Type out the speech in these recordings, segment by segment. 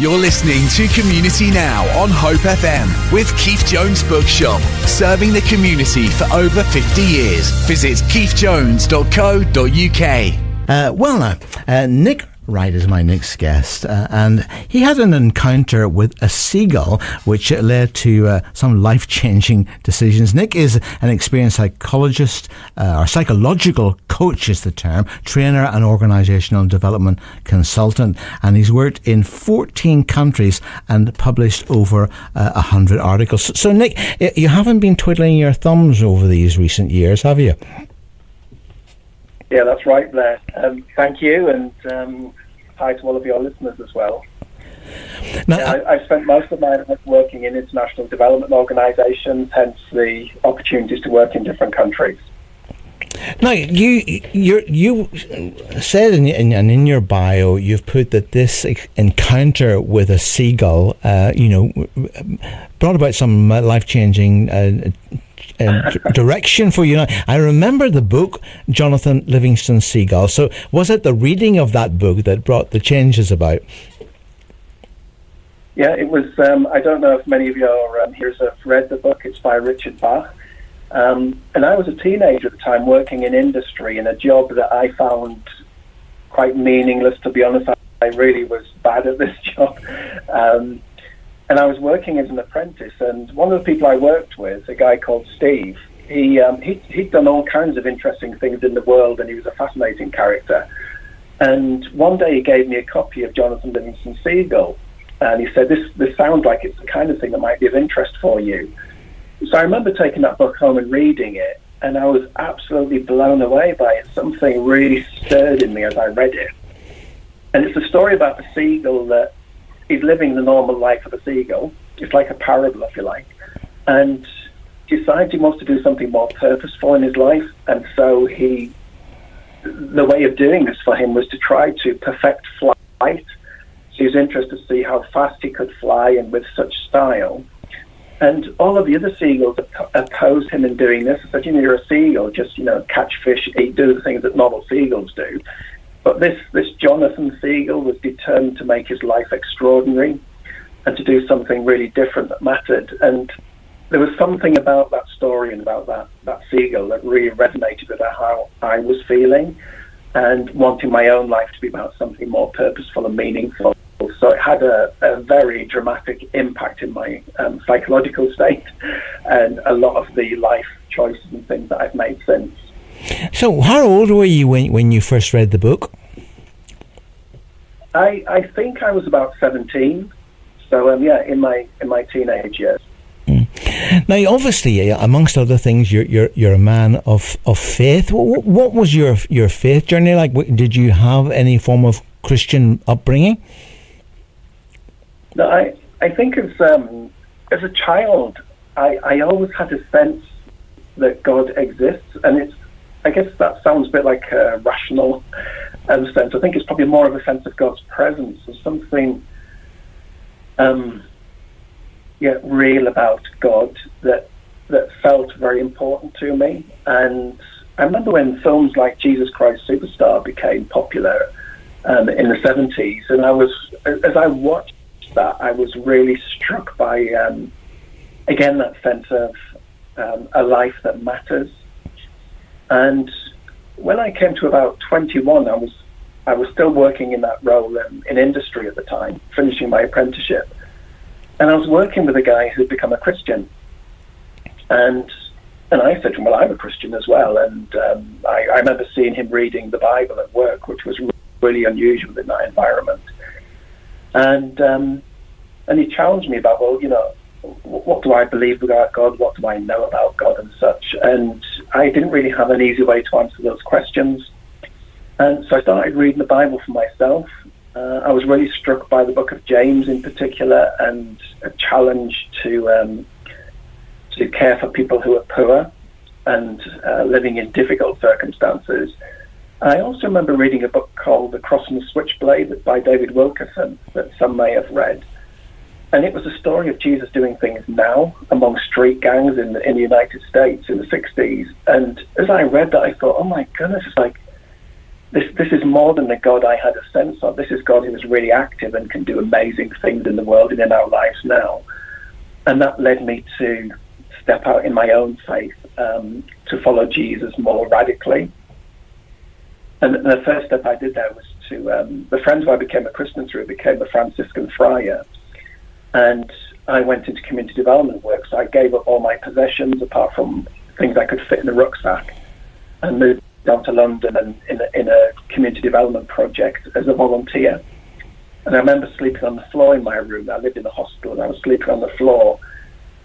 You're listening to Community Now on Hope FM with Keith Jones Bookshop, serving the community for over 50 years. Visit keithjones.co.uk. Uh, well, now, uh, Nick Wright is my next guest, uh, and he had an encounter with a seagull, which led to uh, some life changing decisions. Nick is an experienced psychologist, uh, or psychological coach is the term, trainer and organizational development consultant, and he's worked in 14 countries and published over uh, 100 articles. So, Nick, you haven't been twiddling your thumbs over these recent years, have you? Yeah, that's right there. Um, thank you, and um, hi to all of your listeners as well. Now, yeah, I, I, spent most of my life working in international development organisations, hence the opportunities to work in different countries. Now, you you you said in, in, in your bio, you've put that this encounter with a seagull, uh, you know, brought about some life changing uh, uh, direction for you. I remember the book Jonathan Livingston Seagull. So was it the reading of that book that brought the changes about? Yeah, it was. Um, I don't know if many of your um, hearers have read the book. It's by Richard Bach. Um, and I was a teenager at the time working in industry in a job that I found quite meaningless, to be honest. I really was bad at this job. Um, and I was working as an apprentice. And one of the people I worked with, a guy called Steve, he, um, he he'd done all kinds of interesting things in the world, and he was a fascinating character. And one day he gave me a copy of Jonathan Livingston Seagull, and he said, "This this sounds like it's the kind of thing that might be of interest for you." So I remember taking that book home and reading it, and I was absolutely blown away by it. Something really stirred in me as I read it. And it's a story about a seagull that is living the normal life of a seagull. It's like a parable, if you like, and decides he wants to do something more purposeful in his life, and so he. The way of doing this for him was to try to perfect flight. So he was interested to see how fast he could fly and with such style. And all of the other seagulls opposed him in doing this. I said, you know, you're a seagull, just, you know, catch fish, eat, do the things that normal seagulls do. But this, this Jonathan Seagull was determined to make his life extraordinary and to do something really different that mattered. And there was something about that story and about that, that seagull that really resonated with how I was feeling and wanting my own life to be about something more purposeful and meaningful. So it had a, a very dramatic impact in my um, psychological state and a lot of the life choices and things that I've made since. So, how old were you when, when you first read the book? I, I think I was about 17. So, um, yeah, in my in my teenage years. Mm. Now, obviously, uh, amongst other things, you're you're, you're a man of, of faith. What, what was your your faith journey like? Did you have any form of Christian upbringing? No, I I think as um, as a child, I, I always had a sense that God exists, and it's I guess that sounds a bit like a rational um, sense. I think it's probably more of a sense of God's presence, of something, um, yeah, real about God that that felt very important to me. And I remember when films like Jesus Christ Superstar became popular um, in the seventies, and I was as I watched that, I was really struck by um, again that sense of um, a life that matters. And when I came to about 21, I was I was still working in that role in, in industry at the time, finishing my apprenticeship, and I was working with a guy who'd become a Christian, and and I said to him, "Well, I'm a Christian as well," and um, I, I remember seeing him reading the Bible at work, which was really unusual in that environment, and um, and he challenged me about, well, you know, what do I believe about God? What do I know about God and such? And I didn't really have an easy way to answer those questions. And so I started reading the Bible for myself. Uh, I was really struck by the book of James in particular and a challenge to um, to care for people who are poor and uh, living in difficult circumstances. I also remember reading a book called The Cross and the Switchblade by David Wilkerson that some may have read. And it was a story of Jesus doing things now among street gangs in the, in the United States in the 60s. And as I read that, I thought, oh my goodness, it's like this this is more than the God I had a sense of. This is God who is really active and can do amazing things in the world and in our lives now. And that led me to step out in my own faith um, to follow Jesus more radically. And the first step I did there was to um, the friends who I became a Christian through became a Franciscan friar, and I went into community development work. So I gave up all my possessions apart from things I could fit in a rucksack, and moved down to London and in a, in a community development project as a volunteer. And I remember sleeping on the floor in my room. I lived in a hostel, and I was sleeping on the floor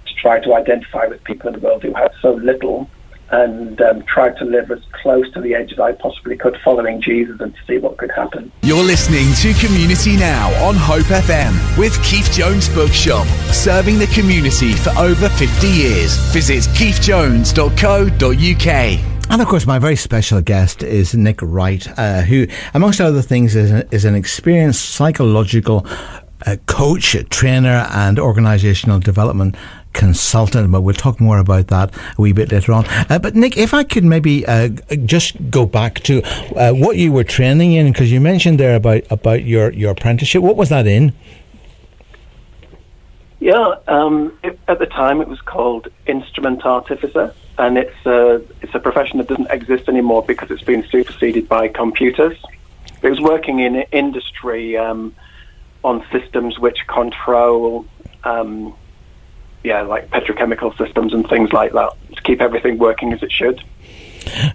to try to identify with people in the world who had so little and um, tried to live as close to the edge as I possibly could, following Jesus and to see what could happen. You're listening to Community Now on Hope FM with Keith Jones Bookshop, serving the community for over 50 years. Visit keithjones.co.uk. And of course, my very special guest is Nick Wright, uh, who, amongst other things, is, is an experienced psychological uh, coach, trainer, and organizational development consultant, but we'll talk more about that a wee bit later on. Uh, but Nick, if I could maybe uh, just go back to uh, what you were training in, because you mentioned there about about your your apprenticeship. What was that in? Yeah, um, it, at the time it was called instrument artificer, and it's a it's a profession that doesn't exist anymore because it's been superseded by computers. It was working in industry um, on systems which control um, yeah, like petrochemical systems and things like that to keep everything working as it should.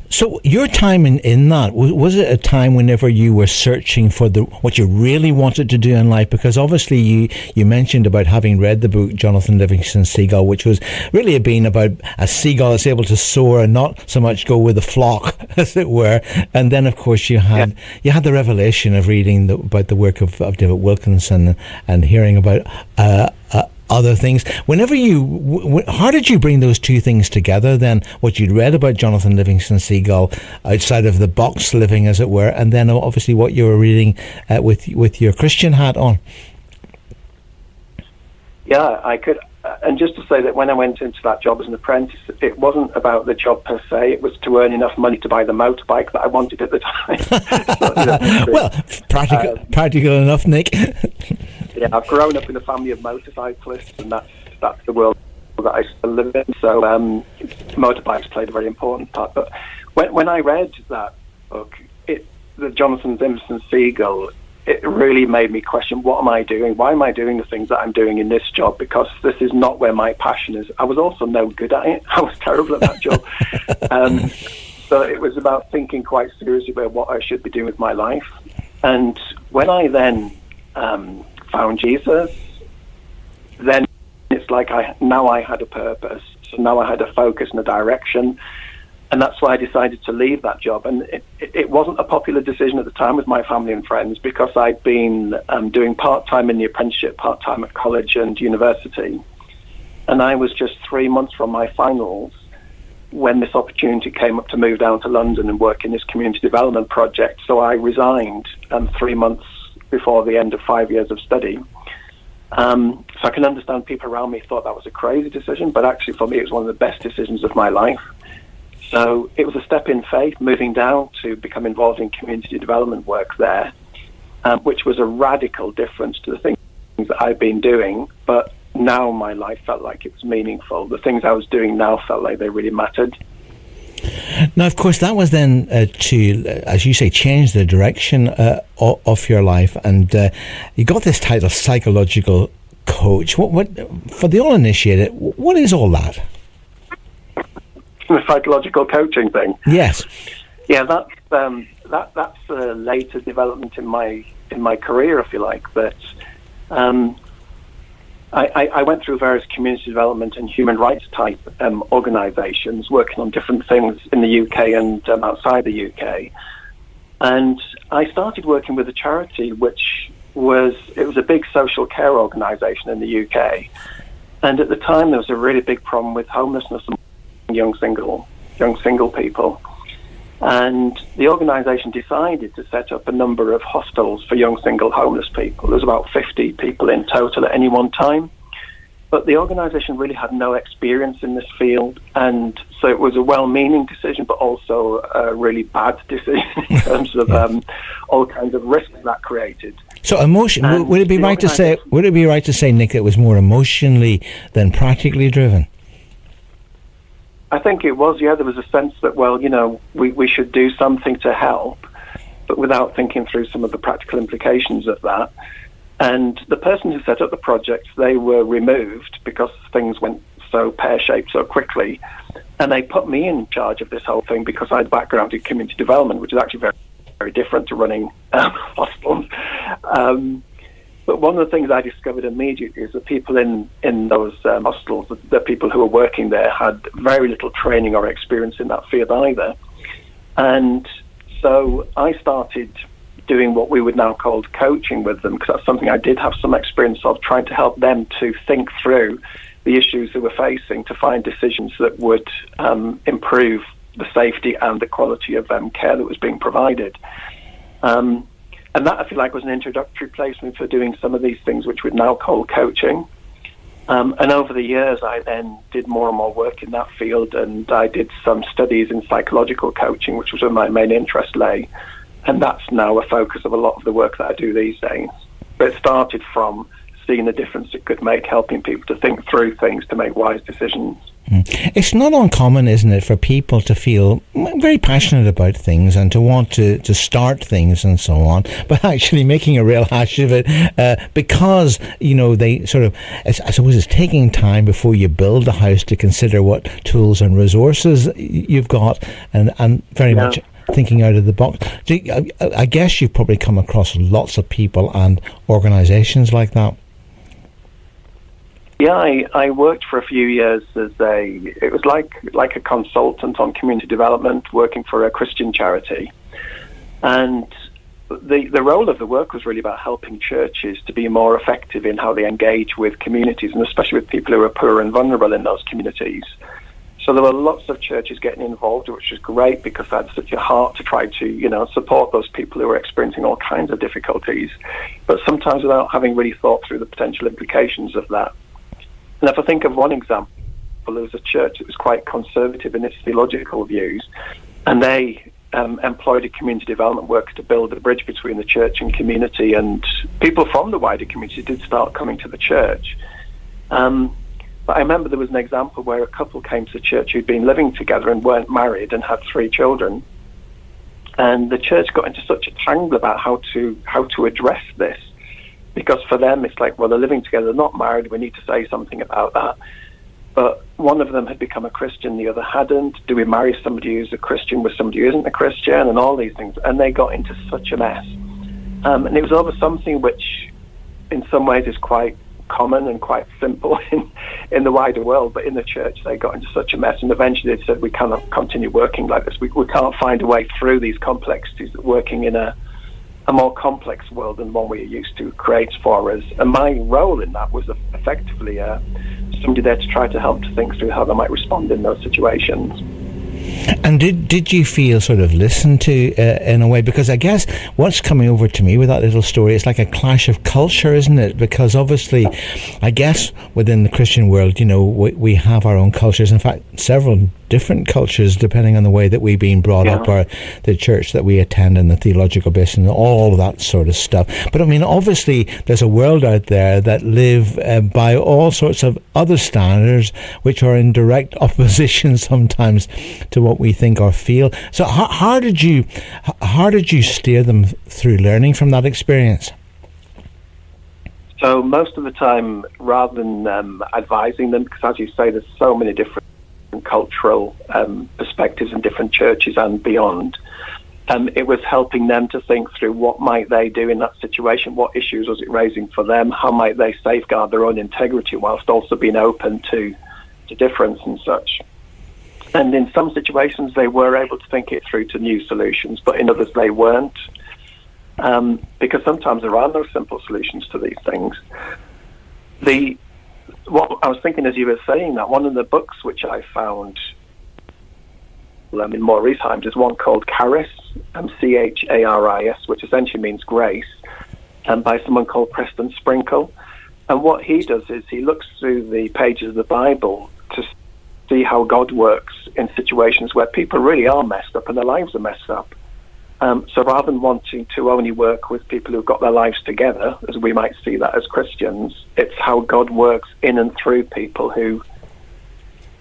So your time in, in that was, was it a time whenever you were searching for the what you really wanted to do in life? Because obviously you you mentioned about having read the book Jonathan Livingston Seagull, which was really a being about a seagull that's able to soar and not so much go with the flock, as it were. And then of course you had yeah. you had the revelation of reading the, about the work of, of David Wilkinson and hearing about. Uh, uh, other things. Whenever you, w- how did you bring those two things together? Then what you'd read about Jonathan Livingston Seagull outside of the box living, as it were, and then obviously what you were reading uh, with with your Christian hat on. Yeah, I could. Uh, and just to say that when I went into that job as an apprentice, it wasn't about the job per se. It was to earn enough money to buy the motorbike that I wanted at the time. so, you know, well, practical, um, practical enough, Nick. yeah, I've grown up in a family of motorcyclists, and that's that's the world that I still live in. So um, motorbikes played a very important part. But when when I read that book, it the Jonathan Livingston Seagull, it really made me question what am I doing? Why am I doing the things that I'm doing in this job? Because this is not where my passion is. I was also no good at it. I was terrible at that job. Um, so it was about thinking quite seriously about what I should be doing with my life. And when I then um, found Jesus, then it's like I now I had a purpose. So now I had a focus and a direction, and that's why I decided to leave that job. And it, it, it wasn't a popular decision at the time with my family and friends because I'd been um, doing part time in the apprenticeship, part time at college and university, and I was just three months from my finals when this opportunity came up to move down to London and work in this community development project. So I resigned um, three months before the end of five years of study. Um, so I can understand people around me thought that was a crazy decision, but actually for me it was one of the best decisions of my life. So it was a step in faith, moving down to become involved in community development work there, um, which was a radical difference to the things that I've been doing. But now my life felt like it was meaningful. The things I was doing now felt like they really mattered. Now, of course, that was then uh, to, uh, as you say, change the direction uh, of your life, and uh, you got this title, psychological coach. What, what, for the uninitiated, what is all that? The psychological coaching thing. Yes. Yeah, that's um, that that's a later development in my in my career, if you like. But um, I, I, went through various community development and human rights type um, organisations, working on different things in the UK and um, outside the UK. And I started working with a charity which was it was a big social care organisation in the UK. And at the time, there was a really big problem with homelessness among young single young single people. And the organisation decided to set up a number of hostels for young single homeless people. There's about 50 people in total at any one time. but the organisation really had no experience in this field, and so it was a well-meaning decision, but also a really bad decision in terms of yeah. um, all kinds of risks that created. So emotion and would it be right to say would it be right to say Nick it was more emotionally than practically driven? I think it was. Yeah, there was a sense that well, you know, we we should do something to help, but without thinking through some of the practical implications of that. And the person who set up the project, they were removed because things went so pear-shaped so quickly. And they put me in charge of this whole thing because I had background in community development, which is actually very, very different to running um, hospitals. Um, but one of the things I discovered immediately is that people in, in those um, hostels, the, the people who were working there, had very little training or experience in that field either. And so I started doing what we would now call coaching with them, because that's something I did have some experience of, trying to help them to think through the issues they were facing to find decisions that would um, improve the safety and the quality of um, care that was being provided. Um, and that, I feel like, was an introductory placement for doing some of these things, which we'd now call coaching. Um, and over the years, I then did more and more work in that field, and I did some studies in psychological coaching, which was where my main interest lay and that's now a focus of a lot of the work that I do these days. But it started from seeing the difference it could make, helping people to think through things to make wise decisions. Hmm. It's not uncommon, isn't it, for people to feel very passionate about things and to want to, to start things and so on, but actually making a real hash of it uh, because, you know, they sort of, I suppose it's taking time before you build a house to consider what tools and resources you've got and, and very yeah. much thinking out of the box. You, I, I guess you've probably come across lots of people and organisations like that. Yeah, I, I worked for a few years as a. It was like like a consultant on community development, working for a Christian charity, and the the role of the work was really about helping churches to be more effective in how they engage with communities, and especially with people who are poor and vulnerable in those communities. So there were lots of churches getting involved, which was great because had such a heart to try to, you know, support those people who were experiencing all kinds of difficulties, but sometimes without having really thought through the potential implications of that. And if I think of one example, there was a church that was quite conservative in its theological views, and they um, employed a community development worker to build a bridge between the church and community, and people from the wider community did start coming to the church. Um, but I remember there was an example where a couple came to the church who'd been living together and weren't married and had three children. And the church got into such a tangle about how to how to address this. Because for them it's like, well they're living together, not married, we need to say something about that. But one of them had become a Christian, the other hadn't. Do we marry somebody who's a Christian with somebody who isn't a Christian and all these things? And they got into such a mess. Um, and it was over something which in some ways is quite common and quite simple in, in the wider world, but in the church they got into such a mess, and eventually they said we cannot continue working like this. We, we can't find a way through these complexities working in a a more complex world than one we're used to creates for us. And my role in that was effectively uh, somebody there to try to help to think through how they might respond in those situations. And did did you feel sort of listened to uh, in a way? Because I guess what's coming over to me with that little story, it's like a clash of culture, isn't it? Because obviously, I guess within the Christian world, you know, we, we have our own cultures. In fact, several different cultures depending on the way that we've been brought yeah. up or the church that we attend and the theological base and all of that sort of stuff. But I mean, obviously, there's a world out there that live uh, by all sorts of other standards which are in direct opposition sometimes to what we think or feel. So, how, how did you how did you steer them through learning from that experience? So most of the time, rather than um, advising them, because as you say, there's so many different cultural um, perspectives in different churches and beyond. Um, it was helping them to think through what might they do in that situation, what issues was it raising for them, how might they safeguard their own integrity whilst also being open to, to difference and such. And in some situations, they were able to think it through to new solutions, but in others, they weren't. Um, because sometimes there are no simple solutions to these things. The what I was thinking as you were saying that one of the books which I found um, in more recent times is one called Charis, um, C H A R I S, which essentially means grace, and by someone called Preston Sprinkle. And what he does is he looks through the pages of the Bible to see how God works in situations where people really are messed up and their lives are messed up. Um, so rather than wanting to only work with people who've got their lives together, as we might see that as Christians, it's how God works in and through people who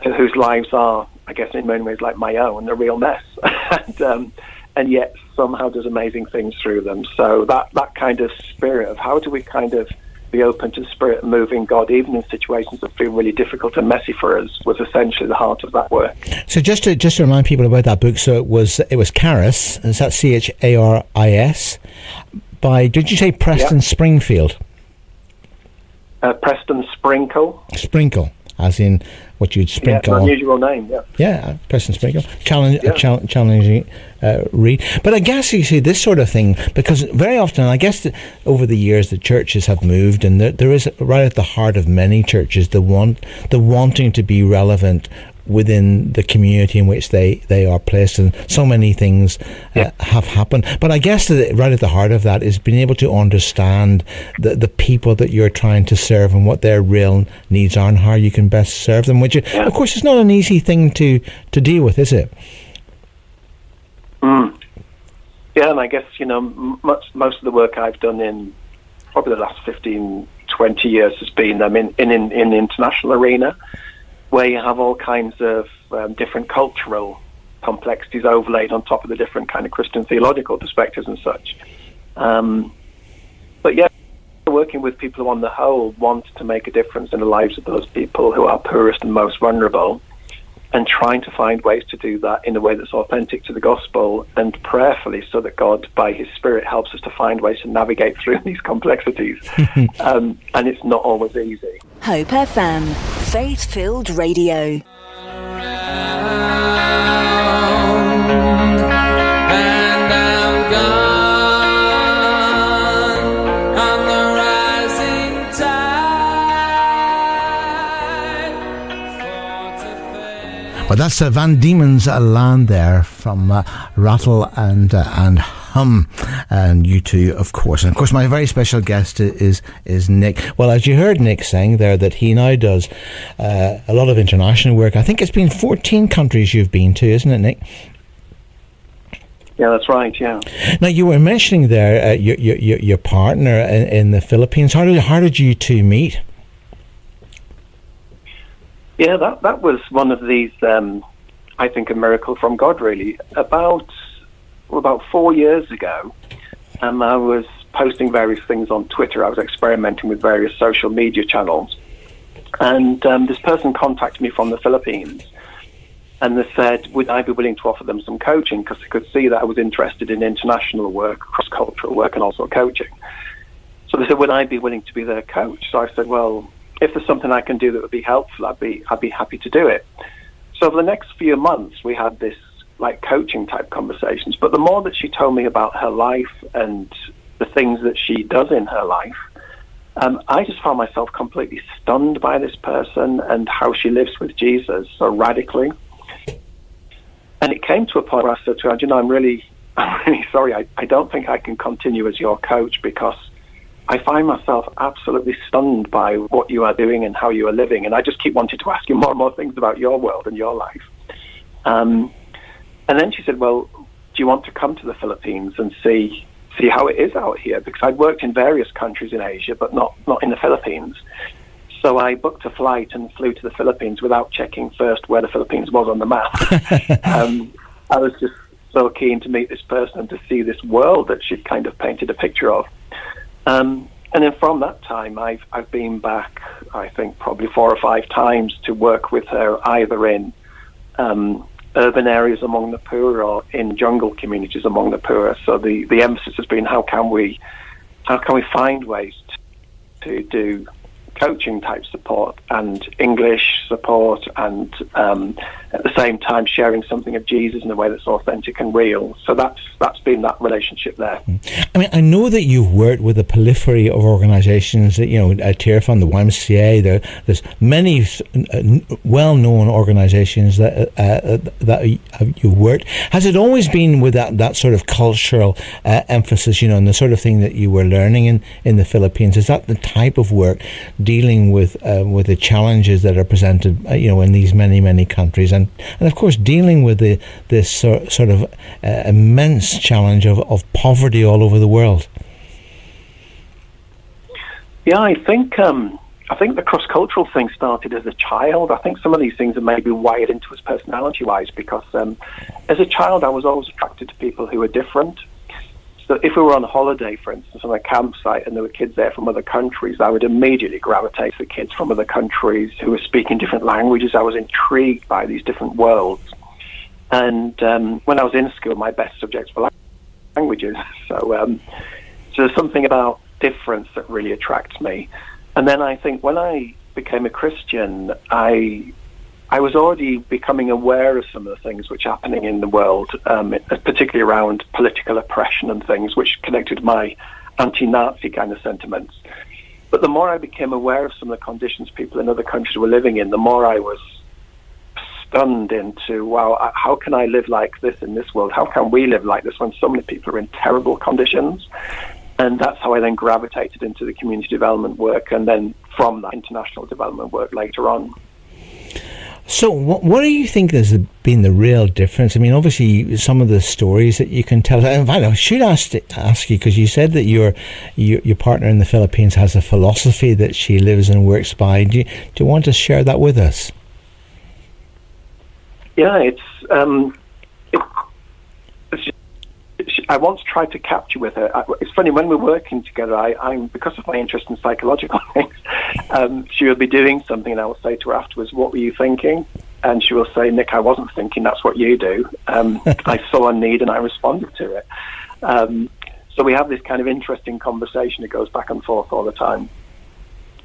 whose lives are, I guess, in many ways like my own, a real mess, and um, and yet somehow does amazing things through them. So that that kind of spirit of how do we kind of be open to the spirit moving God, even in situations that feel really difficult and messy for us, was essentially the heart of that work. So just to just to remind people about that book, so it was it was Charis, is that C H A R I S, by did you say Preston yep. Springfield? Uh, Preston Sprinkle. Sprinkle, as in what you'd sprinkle. Yeah, unusual name. Yeah. Yeah, Preston Sprinkle. Challenge, yeah. Chal- challenging uh, read. But I guess you see this sort of thing because very often, I guess the, over the years, the churches have moved, and there, there is right at the heart of many churches the want the wanting to be relevant within the community in which they, they are placed, and so many things uh, yeah. have happened. But I guess that right at the heart of that is being able to understand the, the people that you're trying to serve and what their real needs are and how you can best serve them. Which, yeah. of course, is not an easy thing to, to deal with, is it? Mm. Yeah, and I guess you know much, most of the work I've done in probably the last 15, 20 years has been um, in, in, in, in the international arena where you have all kinds of um, different cultural complexities overlaid on top of the different kind of Christian theological perspectives and such. Um, but yeah, working with people who, on the whole, want to make a difference in the lives of those people who are poorest and most vulnerable, and trying to find ways to do that in a way that's authentic to the gospel and prayerfully so that God, by His Spirit, helps us to find ways to navigate through these complexities. um, and it's not always easy. Hope FM, faith filled radio. But that's uh, Van Diemen's Land there from uh, Rattle and uh, and Hum, and U2, of course. And of course, my very special guest is is Nick. Well, as you heard Nick saying there, that he now does uh, a lot of international work. I think it's been 14 countries you've been to, isn't it, Nick? Yeah, that's right. Yeah. Now you were mentioning there uh, your, your your partner in, in the Philippines. How did how did you two meet? Yeah, that that was one of these. Um, I think a miracle from God, really. About well, about four years ago, um, I was posting various things on Twitter. I was experimenting with various social media channels, and um, this person contacted me from the Philippines, and they said, "Would I be willing to offer them some coaching?" Because they could see that I was interested in international work, cross-cultural work, and also coaching. So they said, "Would I be willing to be their coach?" So I said, "Well." If there's something I can do that would be helpful, I'd be I'd be happy to do it. So over the next few months, we had this like coaching type conversations. But the more that she told me about her life and the things that she does in her life, um, I just found myself completely stunned by this person and how she lives with Jesus so radically. And it came to a point where I said to her, "You know, I'm really, I'm really sorry. I, I don't think I can continue as your coach because." I find myself absolutely stunned by what you are doing and how you are living, and I just keep wanting to ask you more and more things about your world and your life. Um, and then she said, "Well, do you want to come to the Philippines and see see how it is out here?" Because I'd worked in various countries in Asia, but not not in the Philippines. So I booked a flight and flew to the Philippines without checking first where the Philippines was on the map. um, I was just so keen to meet this person and to see this world that she'd kind of painted a picture of. Um, and then from that time, I've I've been back. I think probably four or five times to work with her, either in um, urban areas among the poor or in jungle communities among the poor. So the, the emphasis has been how can we how can we find ways to, to do coaching type support and English support, and um, at the same time sharing something of Jesus in a way that's authentic and real. So that's that's been that relationship there. I mean, I know that you've worked with a periphery of organisations. That you know, uh, Tearfund, the YMCA. There, there's many uh, well-known organisations that uh, uh, that you worked. Has it always been with that, that sort of cultural uh, emphasis? You know, and the sort of thing that you were learning in in the Philippines. Is that the type of work? Dealing with uh, with the challenges that are presented, uh, you know, in these many many countries, and and of course dealing with the this sort, sort of uh, immense challenge of, of poverty all over the world. Yeah, I think um, I think the cross cultural thing started as a child. I think some of these things are maybe wired into us personality wise because um, as a child I was always attracted to people who were different. So if we were on holiday, for instance, on a campsite and there were kids there from other countries, I would immediately gravitate to the kids from other countries who were speaking different languages. I was intrigued by these different worlds. And um, when I was in school, my best subjects were languages. So, um, so there's something about difference that really attracts me. And then I think when I became a Christian, I I was already becoming aware of some of the things which are happening in the world, um, particularly around political oppression and things, which connected my anti-Nazi kind of sentiments. But the more I became aware of some of the conditions people in other countries were living in, the more I was stunned into, wow, how can I live like this in this world? How can we live like this when so many people are in terrible conditions? And that's how I then gravitated into the community development work and then from that international development work later on. So, what, what, do you think has been the real difference? I mean, obviously, some of the stories that you can tell. In fact, I should ask ask you because you said that your, your, your partner in the Philippines has a philosophy that she lives and works by. Do you, do you want to share that with us? Yeah, it's um, it, I once tried to capture with her. It's funny when we're working together. I, I'm because of my interest in psychological things. Um, she will be doing something, and I will say to her afterwards, "What were you thinking?" And she will say, "Nick, I wasn't thinking. That's what you do." Um, I saw a need, and I responded to it. Um, so we have this kind of interesting conversation. It goes back and forth all the time.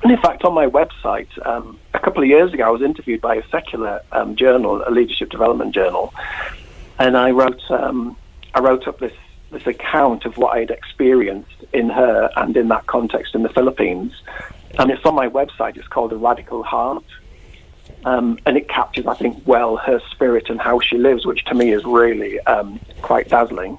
And in fact, on my website, um, a couple of years ago, I was interviewed by a secular um, journal, a leadership development journal, and I wrote um, I wrote up this this account of what I'd experienced in her and in that context in the Philippines. And it's on my website. It's called A Radical Heart. Um, and it captures, I think, well her spirit and how she lives, which to me is really um, quite dazzling.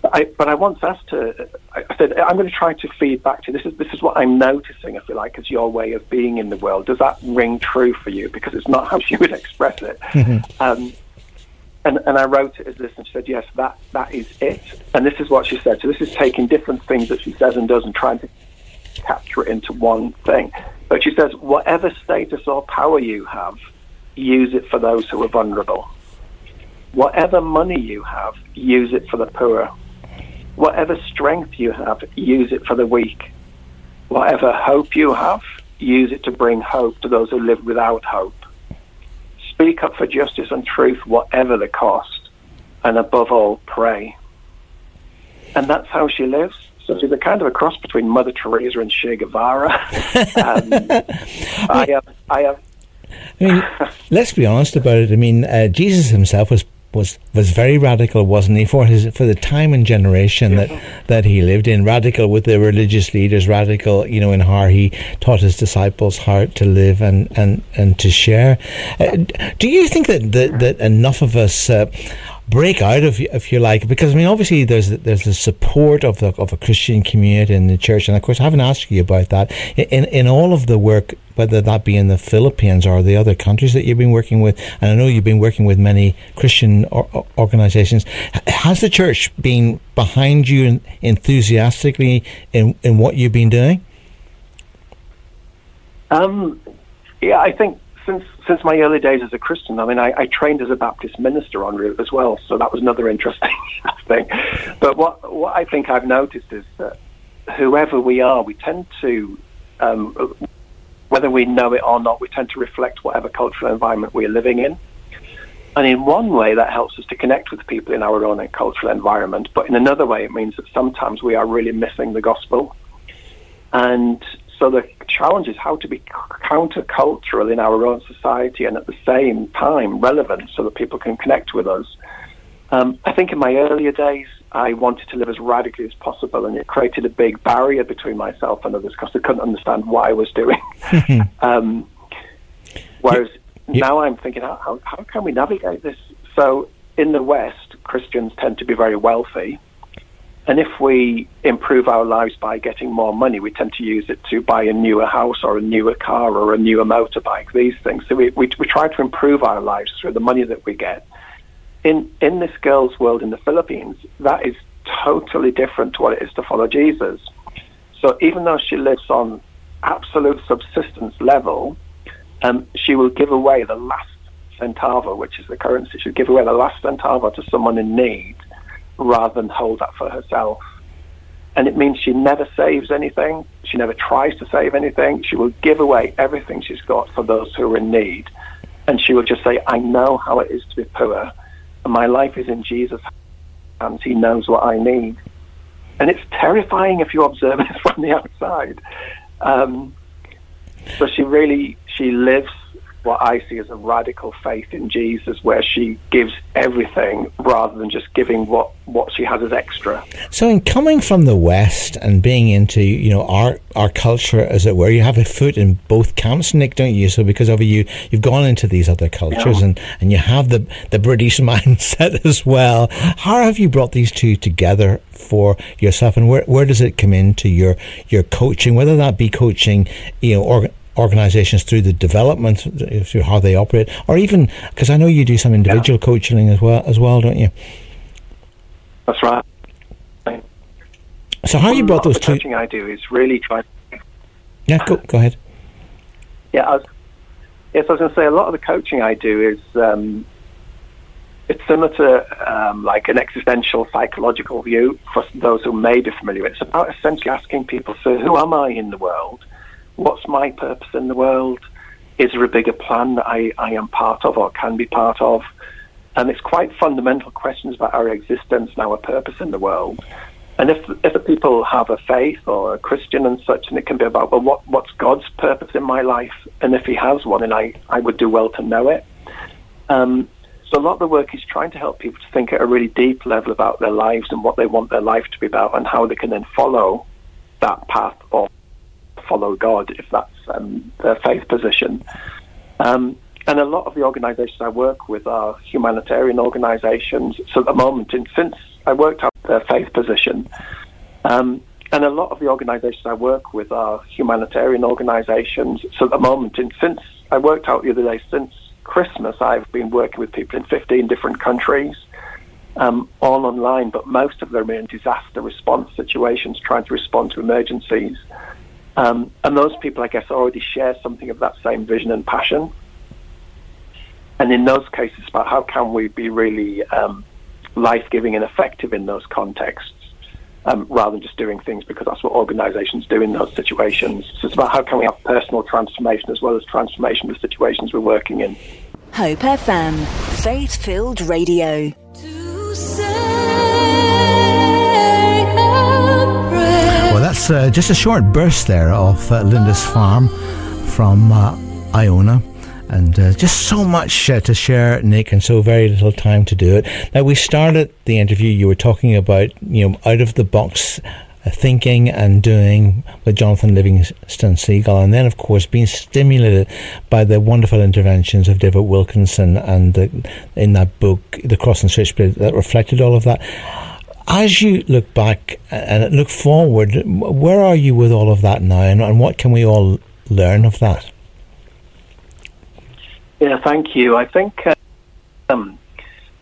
But I, but I once asked her, I said, I'm going to try to feed back to you. This is, this is what I'm noticing, if you like, as your way of being in the world. Does that ring true for you? Because it's not how she would express it. Mm-hmm. Um, and, and I wrote it as this, and she said, "Yes, that that is it." And this is what she said. So this is taking different things that she says and does, and trying to capture it into one thing. But she says, "Whatever status or power you have, use it for those who are vulnerable. Whatever money you have, use it for the poor. Whatever strength you have, use it for the weak. Whatever hope you have, use it to bring hope to those who live without hope." Speak up for justice and truth, whatever the cost, and above all, pray. And that's how she lives. So she's a kind of a cross between Mother Teresa and Che Guevara. um, I have, I have. I mean, let's be honest about it. I mean, uh, Jesus himself was was was very radical, wasn't he? For his for the time and generation that that he lived in, radical with the religious leaders, radical, you know, in how he taught his disciples how to live and and and to share. Uh, do you think that that, that enough of us? Uh, break out you, if you like because I mean obviously there's there's the support of the of a Christian community in the church and of course I haven't asked you about that. In in all of the work whether that be in the Philippines or the other countries that you've been working with and I know you've been working with many Christian or, organizations has the church been behind you enthusiastically in in what you've been doing? Um yeah I think since since my early days as a Christian, I mean, I, I trained as a Baptist minister en route as well, so that was another interesting thing. But what what I think I've noticed is that whoever we are, we tend to, um, whether we know it or not, we tend to reflect whatever cultural environment we are living in. And in one way, that helps us to connect with people in our own cultural environment. But in another way, it means that sometimes we are really missing the gospel. And so the challenge is how to be countercultural in our own society and at the same time relevant so that people can connect with us. Um, I think in my earlier days, I wanted to live as radically as possible, and it created a big barrier between myself and others because they couldn't understand what I was doing. um, whereas yeah. now I'm thinking, how, how, how can we navigate this? So in the West, Christians tend to be very wealthy. And if we improve our lives by getting more money, we tend to use it to buy a newer house or a newer car or a newer motorbike, these things. So we, we, we try to improve our lives through the money that we get. In, in this girl's world in the Philippines, that is totally different to what it is to follow Jesus. So even though she lives on absolute subsistence level, um, she will give away the last centavo, which is the currency. She'll give away the last centavo to someone in need rather than hold that for herself. And it means she never saves anything. She never tries to save anything. She will give away everything she's got for those who are in need. And she will just say, I know how it is to be poor. And my life is in Jesus' hands. He knows what I need. And it's terrifying if you observe it from the outside. Um, so she really, she lives what I see as a radical faith in Jesus, where she gives everything rather than just giving what, what she has as extra. So, in coming from the West and being into you know our our culture, as it were, you have a foot in both camps, Nick, don't you? So, because of you, you've gone into these other cultures, yeah. and and you have the the British mindset as well. How have you brought these two together for yourself, and where where does it come into your your coaching, whether that be coaching, you know, or organizations through the development, through how they operate, or even because I know you do some individual yeah. coaching as well, as well, don't you? That's right. So how you brought those two? Coaching I do is really try. Yeah, go go ahead. Yeah, I was, yes, I was going to say a lot of the coaching I do is um, it's similar to um, like an existential psychological view for those who may be familiar. It's about essentially asking people, so who am I in the world? What's my purpose in the world? Is there a bigger plan that I, I am part of or can be part of? And it's quite fundamental questions about our existence and our purpose in the world. And if if the people have a faith or a Christian and such, and it can be about well, what what's God's purpose in my life? And if He has one, and I I would do well to know it. Um, so a lot of the work is trying to help people to think at a really deep level about their lives and what they want their life to be about, and how they can then follow that path or follow God if that's um, their faith position. Um, and a lot of the organisations I work with are humanitarian organisations. So at the moment, in, since I worked out their faith position, um, and a lot of the organisations I work with are humanitarian organisations. So at the moment, in, since I worked out the other day, since Christmas, I've been working with people in 15 different countries, um, all online, but most of them are in disaster response situations, trying to respond to emergencies. Um, and those people, I guess, already share something of that same vision and passion. And in those cases, about how can we be really um, life-giving and effective in those contexts, um, rather than just doing things because that's what organisations do in those situations. So it's about how can we have personal transformation as well as transformation of the situations we're working in. Hope FM, faith-filled radio. That's uh, just a short burst there of uh, farm from uh, Iona. And uh, just so much uh, to share, Nick, and so very little time to do it. Now, we started the interview, you were talking about, you know, out of the box uh, thinking and doing with Jonathan Livingston Seagull, and then, of course, being stimulated by the wonderful interventions of David Wilkinson and the, in that book, The Cross and Switchblade, that reflected all of that as you look back and look forward, where are you with all of that now, and, and what can we all learn of that? Yeah, thank you. I think uh, um,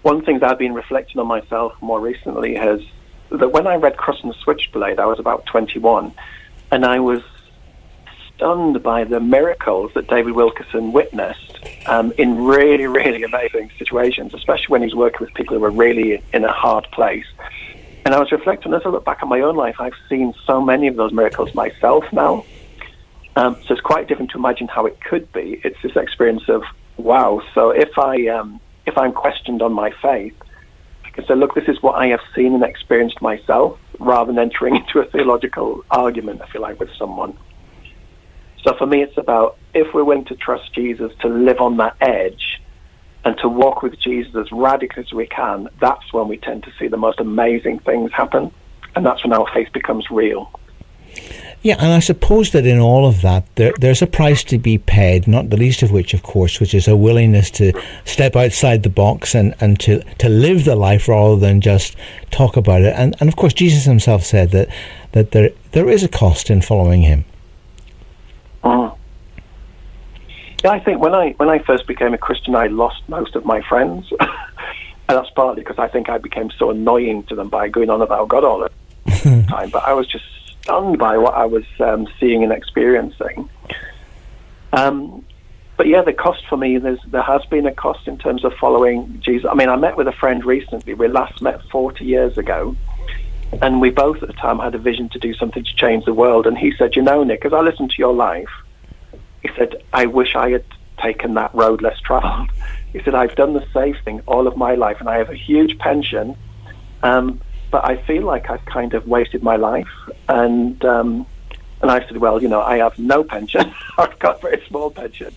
one thing that I've been reflecting on myself more recently has that when I read Cross and Switchblade, I was about 21, and I was stunned by the miracles that David Wilkerson witnessed um, in really, really amazing situations, especially when he's working with people who are really in a hard place. And I was reflecting as I look back on my own life, I've seen so many of those miracles myself now. Um, so it's quite different to imagine how it could be. It's this experience of wow. So if I um, if I'm questioned on my faith, I can say, look, this is what I have seen and experienced myself, rather than entering into a theological argument, I feel like, with someone. So for me, it's about if we're willing to trust Jesus to live on that edge and to walk with Jesus as radically as we can, that's when we tend to see the most amazing things happen. And that's when our faith becomes real. Yeah, and I suppose that in all of that, there, there's a price to be paid, not the least of which, of course, which is a willingness to step outside the box and, and to, to live the life rather than just talk about it. And, and of course, Jesus himself said that, that there, there is a cost in following him. Mm. Yeah, I think when I when I first became a Christian, I lost most of my friends, and that's partly because I think I became so annoying to them by going on about God all the time. But I was just stunned by what I was um, seeing and experiencing. Um, but yeah, the cost for me, there's, there has been a cost in terms of following Jesus. I mean, I met with a friend recently. We last met 40 years ago. And we both at the time had a vision to do something to change the world. And he said, You know, Nick, as I listened to your life, he said, I wish I had taken that road less traveled. He said, I've done the safe thing all of my life and I have a huge pension. Um, but I feel like I've kind of wasted my life. And um, and I said, well, you know, I have no pension. I've got a very small pension.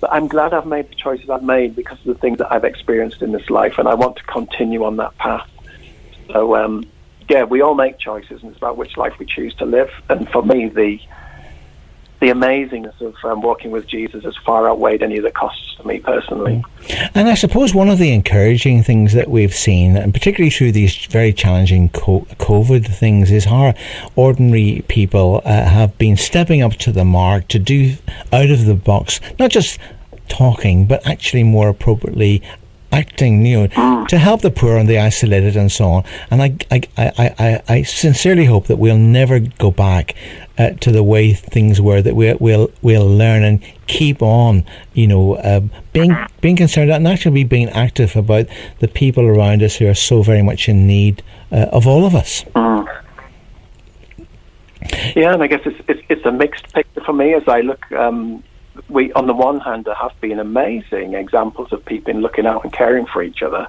But I'm glad I've made the choices I've made because of the things that I've experienced in this life, and I want to continue on that path. So, um, yeah, we all make choices, and it's about which life we choose to live. And for me, the the amazingness of um, walking with Jesus has far outweighed any of the costs for me personally. And I suppose one of the encouraging things that we've seen, and particularly through these very challenging COVID things, is how ordinary people uh, have been stepping up to the mark to do out of the box, not just talking, but actually more appropriately acting, you know, mm. to help the poor and the isolated and so on. And I, I, I, I, I sincerely hope that we'll never go back uh, to the way things were. That we, we'll we'll learn and keep on, you know, uh, being being concerned and actually being active about the people around us who are so very much in need uh, of all of us. Mm. Yeah, and I guess it's, it's, it's a mixed picture for me as I look um, we, on the one hand, there have been amazing examples of people looking out and caring for each other.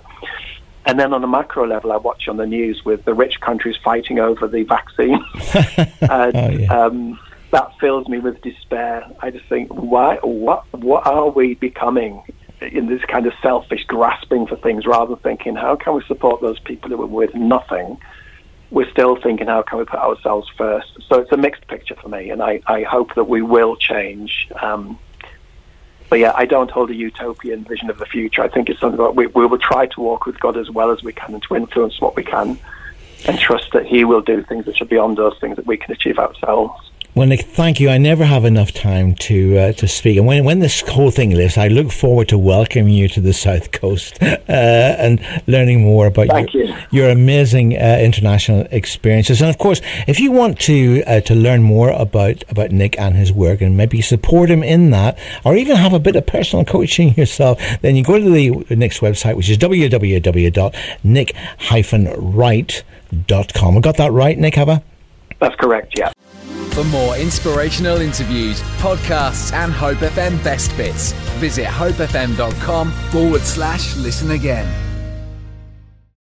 And then on a macro level, I watch on the news with the rich countries fighting over the vaccine. and, oh, yeah. um, that fills me with despair. I just think, why, what, what are we becoming in this kind of selfish grasping for things rather than thinking, how can we support those people who are with nothing? We're still thinking, how can we put ourselves first? So it's a mixed picture for me, and I, I hope that we will change. Um, but yeah, I don't hold a utopian vision of the future. I think it's something that we, we will try to walk with God as well as we can and to influence what we can and trust that He will do things that are beyond us, things that we can achieve ourselves. Well, Nick, thank you. I never have enough time to uh, to speak. And when when this whole thing lifts, I look forward to welcoming you to the South Coast uh, and learning more about your, you. your amazing uh, international experiences. And of course, if you want to uh, to learn more about about Nick and his work, and maybe support him in that, or even have a bit of personal coaching yourself, then you go to the Nick's website, which is www.nick-wright.com. I got that right, Nick? Have I? That's correct. Yeah. For more inspirational interviews, podcasts, and Hope FM best bits, visit hopefm.com forward slash listen again.